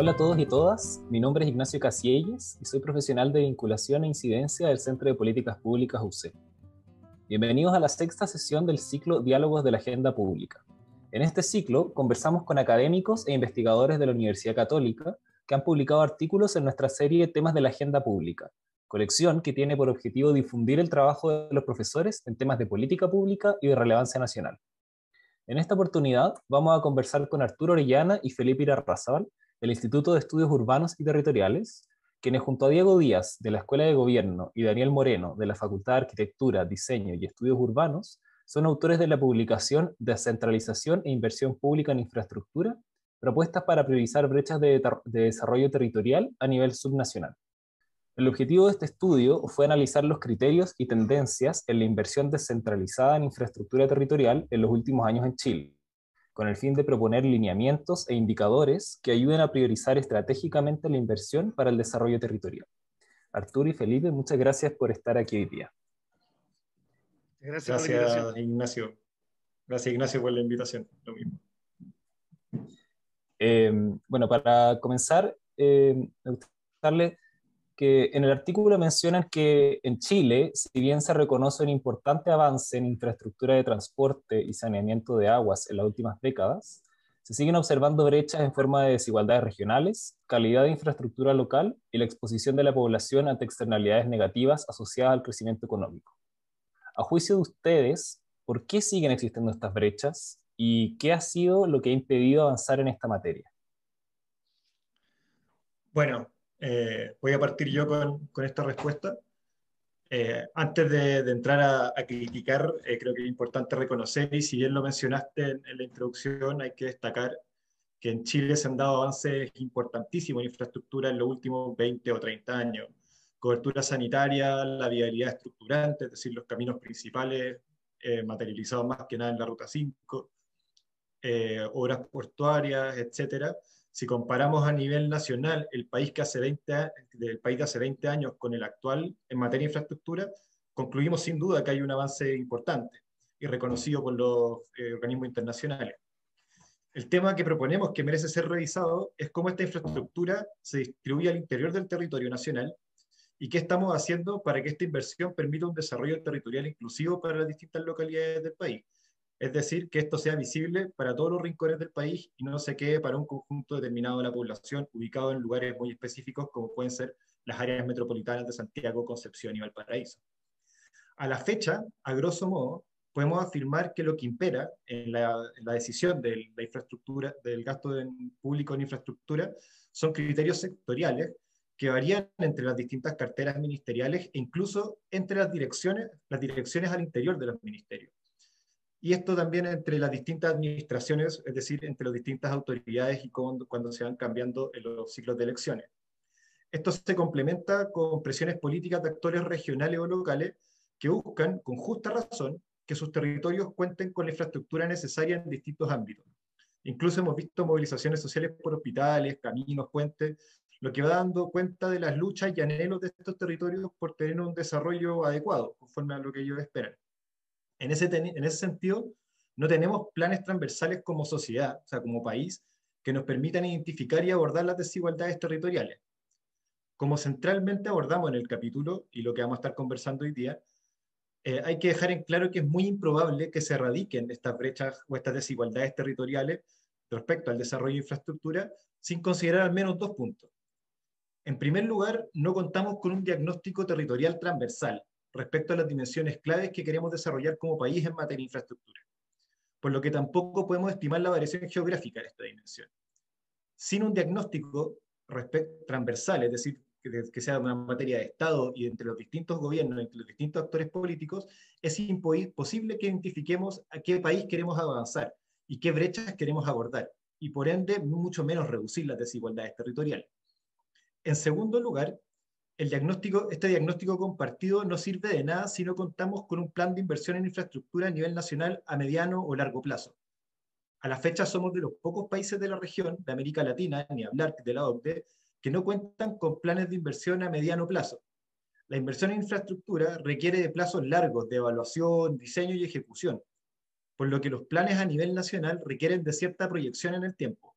Hola a todos y todas, mi nombre es Ignacio Casielles y soy profesional de vinculación e incidencia del Centro de Políticas Públicas UC. Bienvenidos a la sexta sesión del ciclo Diálogos de la Agenda Pública. En este ciclo conversamos con académicos e investigadores de la Universidad Católica que han publicado artículos en nuestra serie Temas de la Agenda Pública, colección que tiene por objetivo difundir el trabajo de los profesores en temas de política pública y de relevancia nacional. En esta oportunidad vamos a conversar con Arturo Orellana y Felipe Irarrázaval, del Instituto de Estudios Urbanos y Territoriales, quienes junto a Diego Díaz, de la Escuela de Gobierno, y Daniel Moreno, de la Facultad de Arquitectura, Diseño y Estudios Urbanos, son autores de la publicación Descentralización e Inversión Pública en Infraestructura, propuestas para priorizar brechas de desarrollo territorial a nivel subnacional. El objetivo de este estudio fue analizar los criterios y tendencias en la inversión descentralizada en infraestructura territorial en los últimos años en Chile, con el fin de proponer lineamientos e indicadores que ayuden a priorizar estratégicamente la inversión para el desarrollo territorial. Arturo y Felipe, muchas gracias por estar aquí hoy día. Gracias, gracias Ignacio. Gracias Ignacio por la invitación. Lo mismo. Eh, bueno, para comenzar, eh, me gustaría que en el artículo mencionan que en Chile, si bien se reconoce un importante avance en infraestructura de transporte y saneamiento de aguas en las últimas décadas, se siguen observando brechas en forma de desigualdades regionales, calidad de infraestructura local y la exposición de la población ante externalidades negativas asociadas al crecimiento económico. A juicio de ustedes, ¿por qué siguen existiendo estas brechas y qué ha sido lo que ha impedido avanzar en esta materia? Bueno, eh, voy a partir yo con, con esta respuesta. Eh, antes de, entrar a, criticar, eh, creo que es importante reconocer, y si bien lo mencionaste en, la introducción, hay que destacar que en Chile se han dado avances importantísimos en infraestructura en los últimos 20 o 30 años. Cobertura sanitaria, la viabilidad estructurante, es decir, los caminos principales materializados más que nada en la Ruta 5, obras portuarias, etcétera si comparamos a nivel nacional el país, que hace 20, del país de hace 20 años con el actual en materia de infraestructura, concluimos sin duda que hay un avance importante y reconocido por los eh, organismos internacionales. El tema que proponemos que merece ser revisado es cómo esta infraestructura se distribuye al interior del territorio nacional y qué estamos haciendo para que esta inversión permita un desarrollo territorial inclusivo para las distintas localidades del país es decir, que esto sea visible para todos los rincones del país y no se quede para un conjunto determinado de la población ubicado en lugares muy específicos como pueden ser las áreas metropolitanas de Santiago, Concepción y Valparaíso. A la fecha, a grosso modo, podemos afirmar que lo que impera en la, decisión de la infraestructura, del gasto público en infraestructura, son criterios sectoriales que varían entre las distintas carteras ministeriales e incluso entre las direcciones, las direcciones al interior de los ministerios y esto también entre las distintas administraciones, es decir, entre las distintas autoridades y cuando, se van cambiando los ciclos de elecciones. Esto se complementa con presiones políticas de actores regionales o locales que buscan, con justa razón, que sus territorios cuenten con la infraestructura necesaria en distintos ámbitos. Incluso hemos visto movilizaciones sociales por hospitales, caminos, puentes, lo que va dando cuenta de las luchas y anhelos de estos territorios por tener un desarrollo adecuado, conforme a lo que ellos esperan. En ese, en ese sentido, no tenemos planes transversales como sociedad, o sea, como país, que nos permitan identificar y abordar las desigualdades territoriales. Como centralmente abordamos en el capítulo y lo que vamos a estar conversando hoy día, eh, hay que dejar en claro que es muy improbable que se erradiquen estas brechas o estas desigualdades territoriales respecto al desarrollo de infraestructura sin considerar al menos dos puntos. En primer lugar, no contamos con un diagnóstico territorial transversal, respecto a las dimensiones claves que queremos desarrollar como país en materia de infraestructura, por lo que tampoco podemos estimar la variación geográfica de esta dimensión. Sin un diagnóstico transversal, es decir, que, sea una materia de Estado y entre los distintos gobiernos, entre los distintos actores políticos, es imposible que identifiquemos a qué país queremos avanzar y qué brechas queremos abordar, y por ende mucho menos reducir las desigualdades territoriales. En segundo lugar, el diagnóstico, este diagnóstico compartido no sirve de nada si no contamos con un plan de inversión en infraestructura a nivel nacional a mediano o largo plazo. A la fecha somos de los pocos países de la región, de América Latina, ni hablar de la OCDE, que no cuentan con planes de inversión a mediano plazo. La inversión en infraestructura requiere de plazos largos de evaluación, diseño y ejecución, por lo que los planes a nivel nacional requieren de cierta proyección en el tiempo.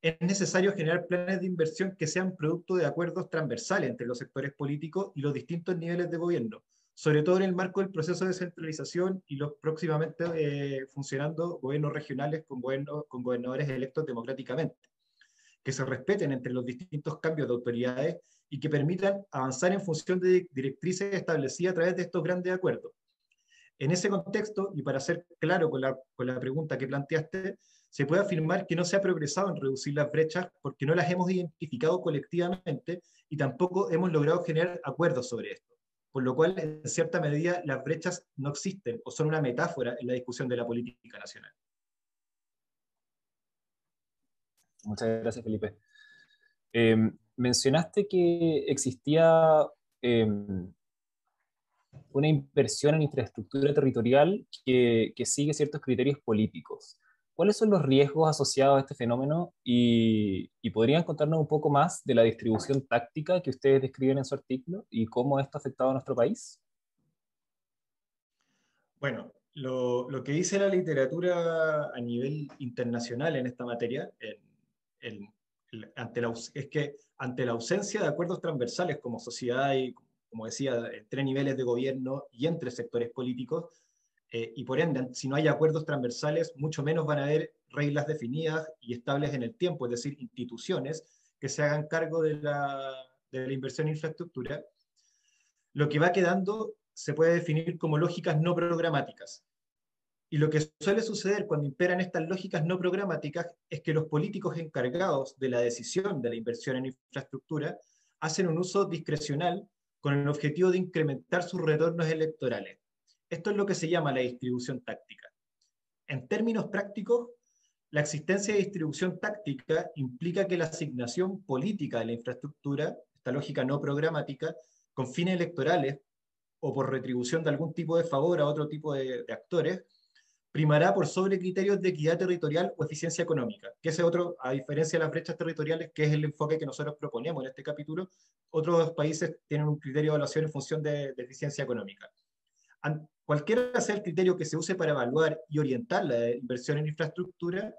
Es necesario generar planes de inversión que sean producto de acuerdos transversales entre los sectores políticos y los distintos niveles de gobierno, sobre todo en el marco del proceso de descentralización y los próximamente eh, funcionando gobiernos regionales con, gobernadores electos democráticamente, que se respeten entre los distintos cambios de autoridades y que permitan avanzar en función de directrices establecidas a través de estos grandes acuerdos. En ese contexto, y para ser claro con la, con la pregunta que planteaste, se puede afirmar que no se ha progresado en reducir las brechas porque no las hemos identificado colectivamente y tampoco hemos logrado generar acuerdos sobre esto. Por lo cual, en cierta medida, las brechas no existen o son una metáfora en la discusión de la política nacional. Muchas gracias, Felipe. Em, mencionaste que existía em, una inversión en infraestructura territorial que, que sigue ciertos criterios políticos. ¿Cuáles son los riesgos asociados a este fenómeno y, podrían contarnos un poco más de la distribución táctica que ustedes describen en su artículo y cómo esto ha afectado a nuestro país? Bueno, lo, que dice la literatura a nivel internacional en esta materia es que ante la ausencia de acuerdos transversales como sociedad y, como decía, entre niveles de gobierno y entre sectores políticos, eh, y por ende, si no hay acuerdos transversales, mucho menos van a haber reglas definidas y estables en el tiempo, es decir, instituciones que se hagan cargo de la, de la inversión en infraestructura. Lo que va quedando se puede definir como lógicas no programáticas. Y lo que suele suceder cuando imperan estas lógicas no programáticas es que los políticos encargados de la decisión de la inversión en infraestructura hacen un uso discrecional con el objetivo de incrementar sus retornos electorales. Esto es lo que se llama la distribución táctica. En términos prácticos, la existencia de distribución táctica implica que la asignación política de la infraestructura, esta lógica no programática, con fines electorales o por retribución de algún tipo de favor a otro tipo de, actores, primará por sobre criterios de equidad territorial o eficiencia económica, que es otro, a diferencia de las brechas territoriales, que es el enfoque que nosotros proponemos en este capítulo, otros países tienen un criterio de evaluación en función de, de eficiencia económica. Cualquiera sea el criterio que se use para evaluar y orientar la inversión en infraestructura,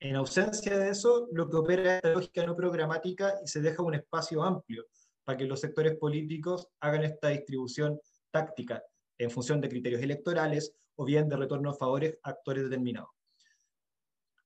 en ausencia de eso, lo que opera es la lógica no programática y se deja un espacio amplio para que los sectores políticos hagan esta distribución táctica en función de criterios electorales o bien de retorno a favores a actores determinados.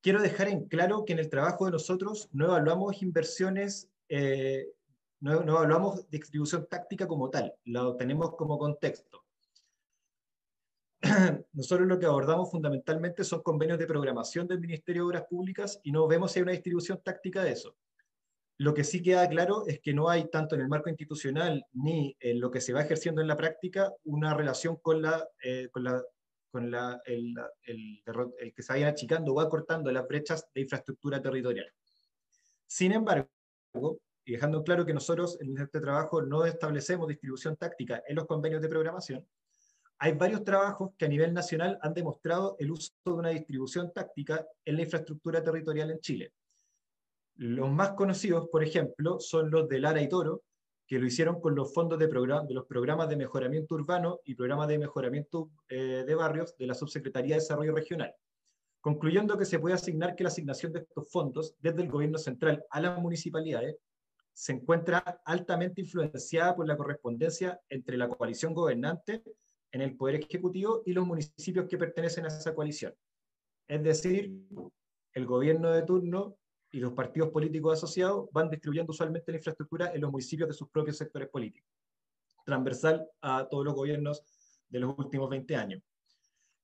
Quiero dejar en claro que en el trabajo de nosotros no evaluamos inversiones, eh, no, evaluamos distribución táctica como tal, lo tenemos como contexto. nosotros lo que abordamos fundamentalmente son convenios de programación del Ministerio de Obras Públicas y no vemos si hay una distribución táctica de eso. Lo que sí queda claro es que no hay tanto en el marco institucional ni en lo que se va ejerciendo en la práctica una relación con, la, eh, con, la, con la, el, el, el, que se vayan achicando o acortando las brechas de infraestructura territorial. Sin embargo, y dejando claro que nosotros en este trabajo no establecemos distribución táctica en los convenios de programación, hay varios trabajos que a nivel nacional han demostrado el uso de una distribución táctica en la infraestructura territorial en Chile. Los más conocidos, por ejemplo, son los de Lara y Toro, que lo hicieron con los fondos de, de los programas de mejoramiento urbano y programas de mejoramiento eh, de barrios de la Subsecretaría de Desarrollo Regional, concluyendo que se puede asignar que la asignación de estos fondos desde el gobierno central a las municipalidades se encuentra altamente influenciada por la correspondencia entre la coalición gobernante en el Poder Ejecutivo y los municipios que pertenecen a esa coalición. Es decir, el gobierno de turno y los partidos políticos asociados van distribuyendo usualmente la infraestructura en los municipios de sus propios sectores políticos, transversal a todos los gobiernos de los últimos 20 años.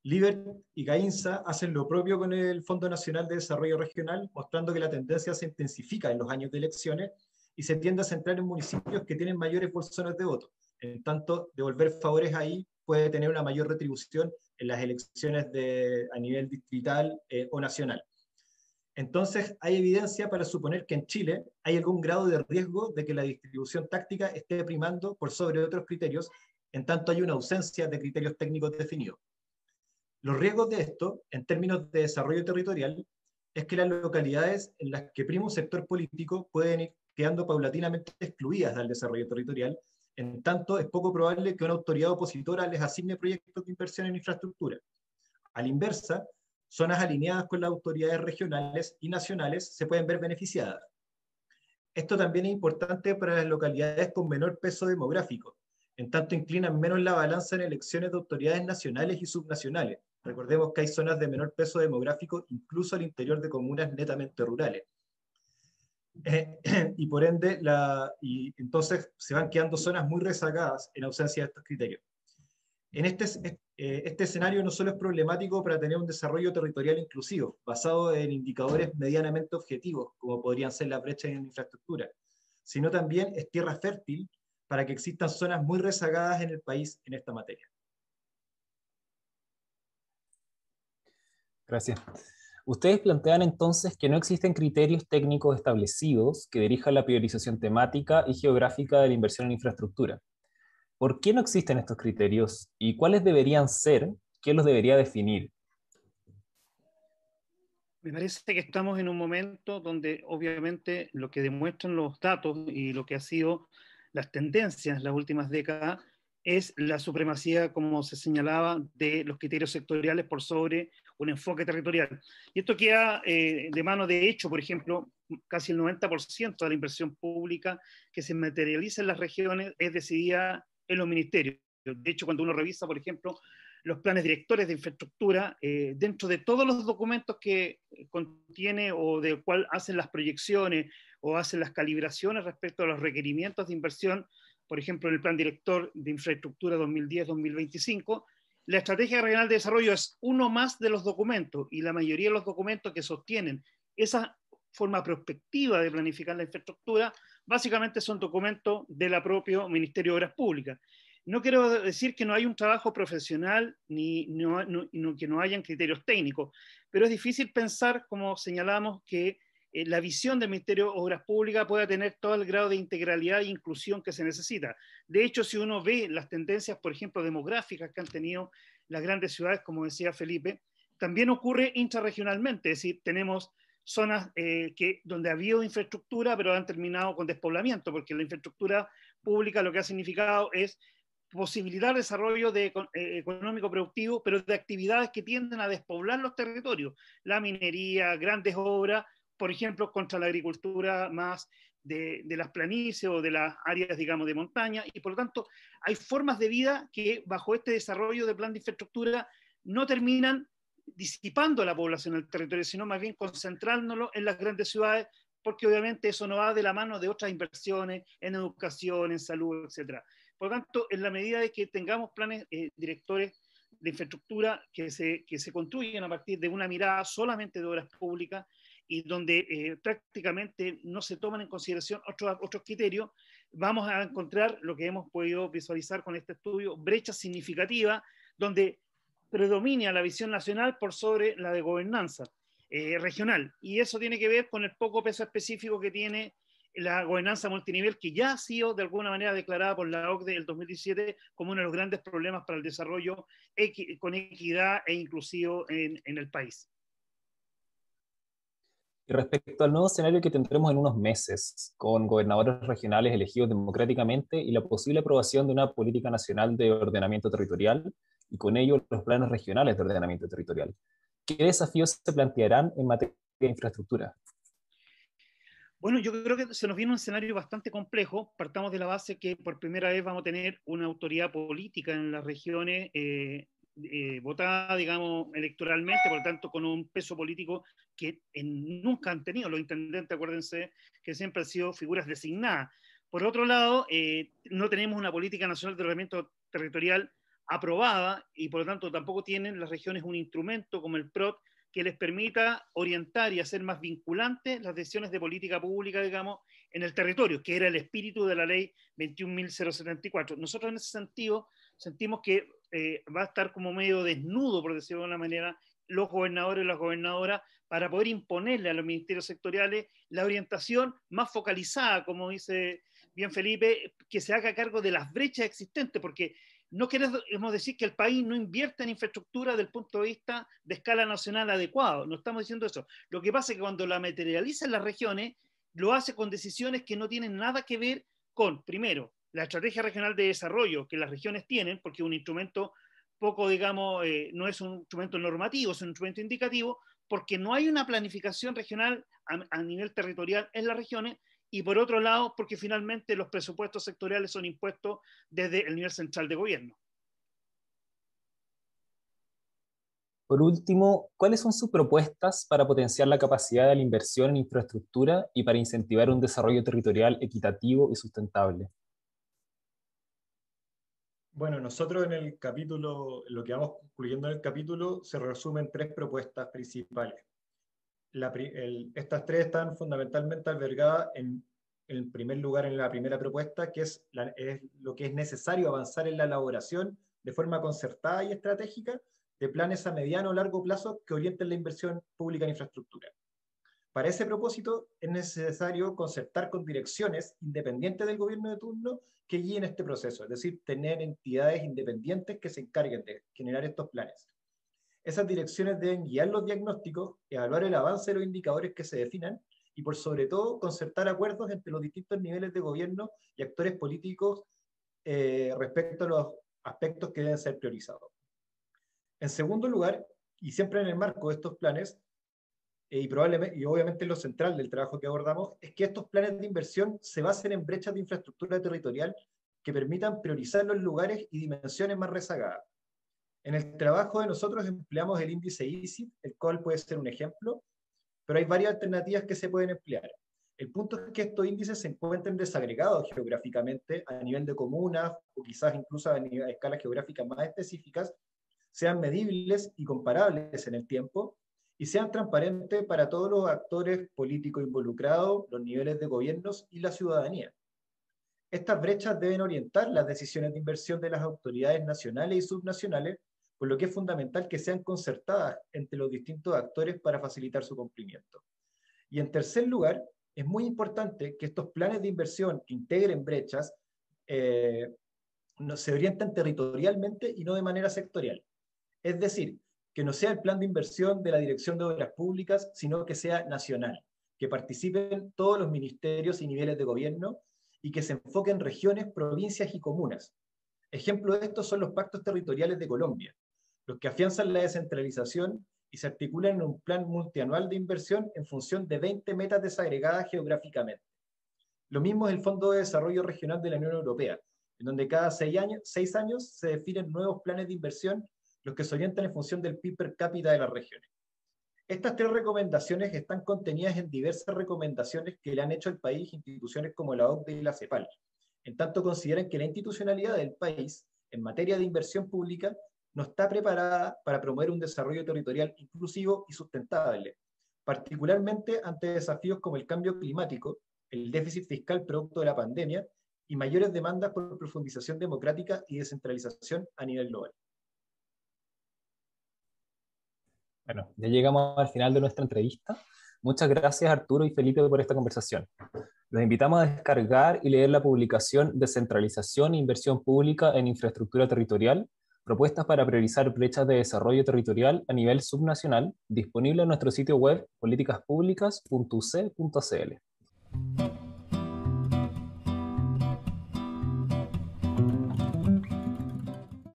Liber y CAINSA hacen lo propio con el Fondo Nacional de Desarrollo Regional, mostrando que la tendencia se intensifica en los años de elecciones y se tiende a centrar en municipios que tienen mayores bolsones de voto. En tanto, devolver favores ahí puede tener una mayor retribución en las elecciones a nivel distrital eh, o nacional. Entonces, hay evidencia para suponer que en Chile hay algún grado de riesgo de que la distribución táctica esté primando por sobre otros criterios, en tanto hay una ausencia de criterios técnicos definidos. Los riesgos de esto, en términos de desarrollo territorial, es que las localidades en las que prima un sector político pueden ir quedando paulatinamente excluidas del desarrollo territorial en tanto, es poco probable que una autoridad opositora les asigne proyectos de inversión en infraestructura. A la inversa, zonas alineadas con las autoridades regionales y nacionales se pueden ver beneficiadas. Esto también es importante para las localidades con menor peso demográfico, en tanto inclinan menos la balanza en elecciones de autoridades nacionales y subnacionales. Recordemos que hay zonas de menor peso demográfico incluso al interior de comunas netamente rurales. Eh, y por ende, la, y entonces se van quedando zonas muy rezagadas en ausencia de estos criterios. En este, eh, este escenario no solo es problemático para tener un desarrollo territorial inclusivo, basado en indicadores medianamente objetivos, como podrían ser las brechas en infraestructura, sino también es tierra fértil para que existan zonas muy rezagadas en el país en esta materia. Gracias. Ustedes plantean entonces que no existen criterios técnicos establecidos que dirijan la priorización temática y geográfica de la inversión en infraestructura. ¿Por qué no existen estos criterios y cuáles deberían ser? ¿Quién los debería definir? Me parece que estamos en un momento donde obviamente lo que demuestran los datos y lo que ha sido las tendencias las últimas décadas es la supremacía, como se señalaba, de los criterios sectoriales por sobre un enfoque territorial. Y esto queda eh, de mano de hecho, por ejemplo, casi el 90% de la inversión pública que se materializa en las regiones es decidida en los ministerios. De hecho, cuando uno revisa, por ejemplo, los planes directores de infraestructura, eh, dentro de todos los documentos que contiene o de cuál hacen las proyecciones o hacen las calibraciones respecto a los requerimientos de inversión, por ejemplo, en el Plan Director de Infraestructura 2010-2025, la Estrategia Regional de Desarrollo es uno más de los documentos y la mayoría de los documentos que sostienen esa forma prospectiva de planificar la infraestructura, básicamente son documentos de la propio Ministerio de Obras Públicas. No quiero decir que no hay un trabajo profesional ni que no hayan criterios técnicos, pero es difícil pensar, como señalamos, que eh, la visión del Ministerio de Obras Públicas pueda tener todo el grado de integralidad e inclusión que se necesita. De hecho, si uno ve las tendencias, por ejemplo, demográficas que han tenido las grandes ciudades, como decía Felipe, también ocurre intrarregionalmente, es decir, tenemos zonas eh, que, donde ha habido infraestructura, pero han terminado con despoblamiento, porque la infraestructura pública lo que ha significado es posibilitar desarrollo de, eh, económico productivo, pero de actividades que tienden a despoblar los territorios, la minería, grandes obras, por ejemplo, contra la agricultura más de, las planicies o de las áreas, digamos, de montaña, y por lo tanto hay formas de vida que bajo este desarrollo de plan de infraestructura no terminan disipando la población del territorio, sino más bien concentrándolo en las grandes ciudades, porque obviamente eso no va de la mano de otras inversiones en educación, en salud, etc. Por lo tanto, en la medida de que tengamos planes eh, directores de infraestructura que se, que se construyen a partir de una mirada solamente de obras públicas, y donde eh, prácticamente no se toman en consideración otros, otros criterios, vamos a encontrar lo que hemos podido visualizar con este estudio, brecha significativa, donde predomina la visión nacional por sobre la de gobernanza eh, regional. Y eso tiene que ver con el poco peso específico que tiene la gobernanza multinivel, que ya ha sido de alguna manera declarada por la OCDE el 2017 como uno de los grandes problemas para el desarrollo con equidad e inclusivo en, en el país. Y respecto al nuevo escenario que tendremos en unos meses, con gobernadores regionales elegidos democráticamente y la posible aprobación de una política nacional de ordenamiento territorial y con ello los planes regionales de ordenamiento territorial, ¿qué desafíos se plantearán en materia de infraestructura? Bueno, yo creo que se nos viene un escenario bastante complejo. Partamos de la base que por primera vez vamos a tener una autoridad política en las regiones eh, eh, votada, digamos, electoralmente, por lo tanto, con un peso político que nunca han tenido los intendentes, acuérdense, que siempre han sido figuras designadas. Por otro lado, eh, no tenemos una política nacional de ordenamiento territorial aprobada y por lo tanto tampoco tienen las regiones un instrumento como el PROT que les permita orientar y hacer más vinculantes las decisiones de política pública, digamos, en el territorio, que era el espíritu de la ley 21.074. Nosotros en ese sentido sentimos que eh, va a estar como medio desnudo, por decirlo de alguna manera, los gobernadores y las gobernadoras para poder imponerle a los ministerios sectoriales la orientación más focalizada, como dice bien Felipe, que se haga cargo de las brechas existentes, porque no queremos decir que el país no invierta en infraestructura desde el punto de vista de escala nacional adecuado, no estamos diciendo eso. Lo que pasa es que cuando la materializa en las regiones, lo hace con decisiones que no tienen nada que ver con, primero, la estrategia regional de desarrollo que las regiones tienen, porque es un instrumento tampoco, digamos, eh, no es un instrumento normativo, es un instrumento indicativo, porque no hay una planificación regional a, nivel territorial en las regiones, y por otro lado, porque finalmente los presupuestos sectoriales son impuestos desde el nivel central de gobierno. Por último, ¿cuáles son sus propuestas para potenciar la capacidad de la inversión en infraestructura y para incentivar un desarrollo territorial equitativo y sustentable? Bueno, nosotros en el capítulo, lo que vamos concluyendo en el capítulo, se resumen tres propuestas principales. estas tres están fundamentalmente albergadas en, el primer lugar en la primera propuesta, que es, es lo que es necesario avanzar en la elaboración de forma concertada y estratégica de planes a mediano o largo plazo que orienten la inversión pública en infraestructura. Para ese propósito es necesario concertar con direcciones independientes del gobierno de turno que guíen este proceso, es decir, tener entidades independientes que se encarguen de generar estos planes. Esas direcciones deben guiar los diagnósticos, evaluar el avance de los indicadores que se definan y por sobre todo concertar acuerdos entre los distintos niveles de gobierno y actores políticos eh, respecto a los aspectos que deben ser priorizados. En segundo lugar, y siempre en el marco de estos planes, y, probablemente, y obviamente lo central del trabajo que abordamos, es que estos planes de inversión se basen en brechas de infraestructura territorial que permitan priorizar los lugares y dimensiones más rezagadas. En el trabajo de nosotros empleamos el índice ISIP, el cual puede ser un ejemplo, pero hay varias alternativas que se pueden emplear. El punto es que estos índices se encuentren desagregados geográficamente a nivel de comunas o quizás incluso a, a escalas geográficas más específicas sean medibles y comparables en el tiempo y sean transparentes para todos los actores políticos involucrados, los niveles de gobiernos y la ciudadanía. Estas brechas deben orientar las decisiones de inversión de las autoridades nacionales y subnacionales, por lo que es fundamental que sean concertadas entre los distintos actores para facilitar su cumplimiento. Y en tercer lugar, es muy importante que estos planes de inversión que integren brechas eh, no, se orienten territorialmente y no de manera sectorial. Es decir, que no sea el plan de inversión de la Dirección de Obras Públicas, sino que sea nacional, que participen todos los ministerios y niveles de gobierno y que se enfoque en regiones, provincias y comunas. Ejemplo de esto son los pactos territoriales de Colombia, los que afianzan la descentralización y se articulan en un plan multianual de inversión en función de 20 metas desagregadas geográficamente. Lo mismo es el Fondo de Desarrollo Regional de la Unión Europea, en donde cada seis años, seis años se definen nuevos planes de inversión los que se orientan en función del PIB per cápita de las regiones. Estas tres recomendaciones están contenidas en diversas recomendaciones que le han hecho al país instituciones como la OCDE y la CEPAL. En tanto, consideran que la institucionalidad del país en materia de inversión pública no está preparada para promover un desarrollo territorial inclusivo y sustentable, particularmente ante desafíos como el cambio climático, el déficit fiscal producto de la pandemia y mayores demandas por profundización democrática y descentralización a nivel global. Bueno, ya llegamos al final de nuestra entrevista. Muchas gracias Arturo y Felipe por esta conversación. Los invitamos a descargar y leer la publicación Descentralización e Inversión Pública en Infraestructura Territorial, propuestas para priorizar brechas de desarrollo territorial a nivel subnacional, disponible en nuestro sitio web políticaspublicas.uc.cl.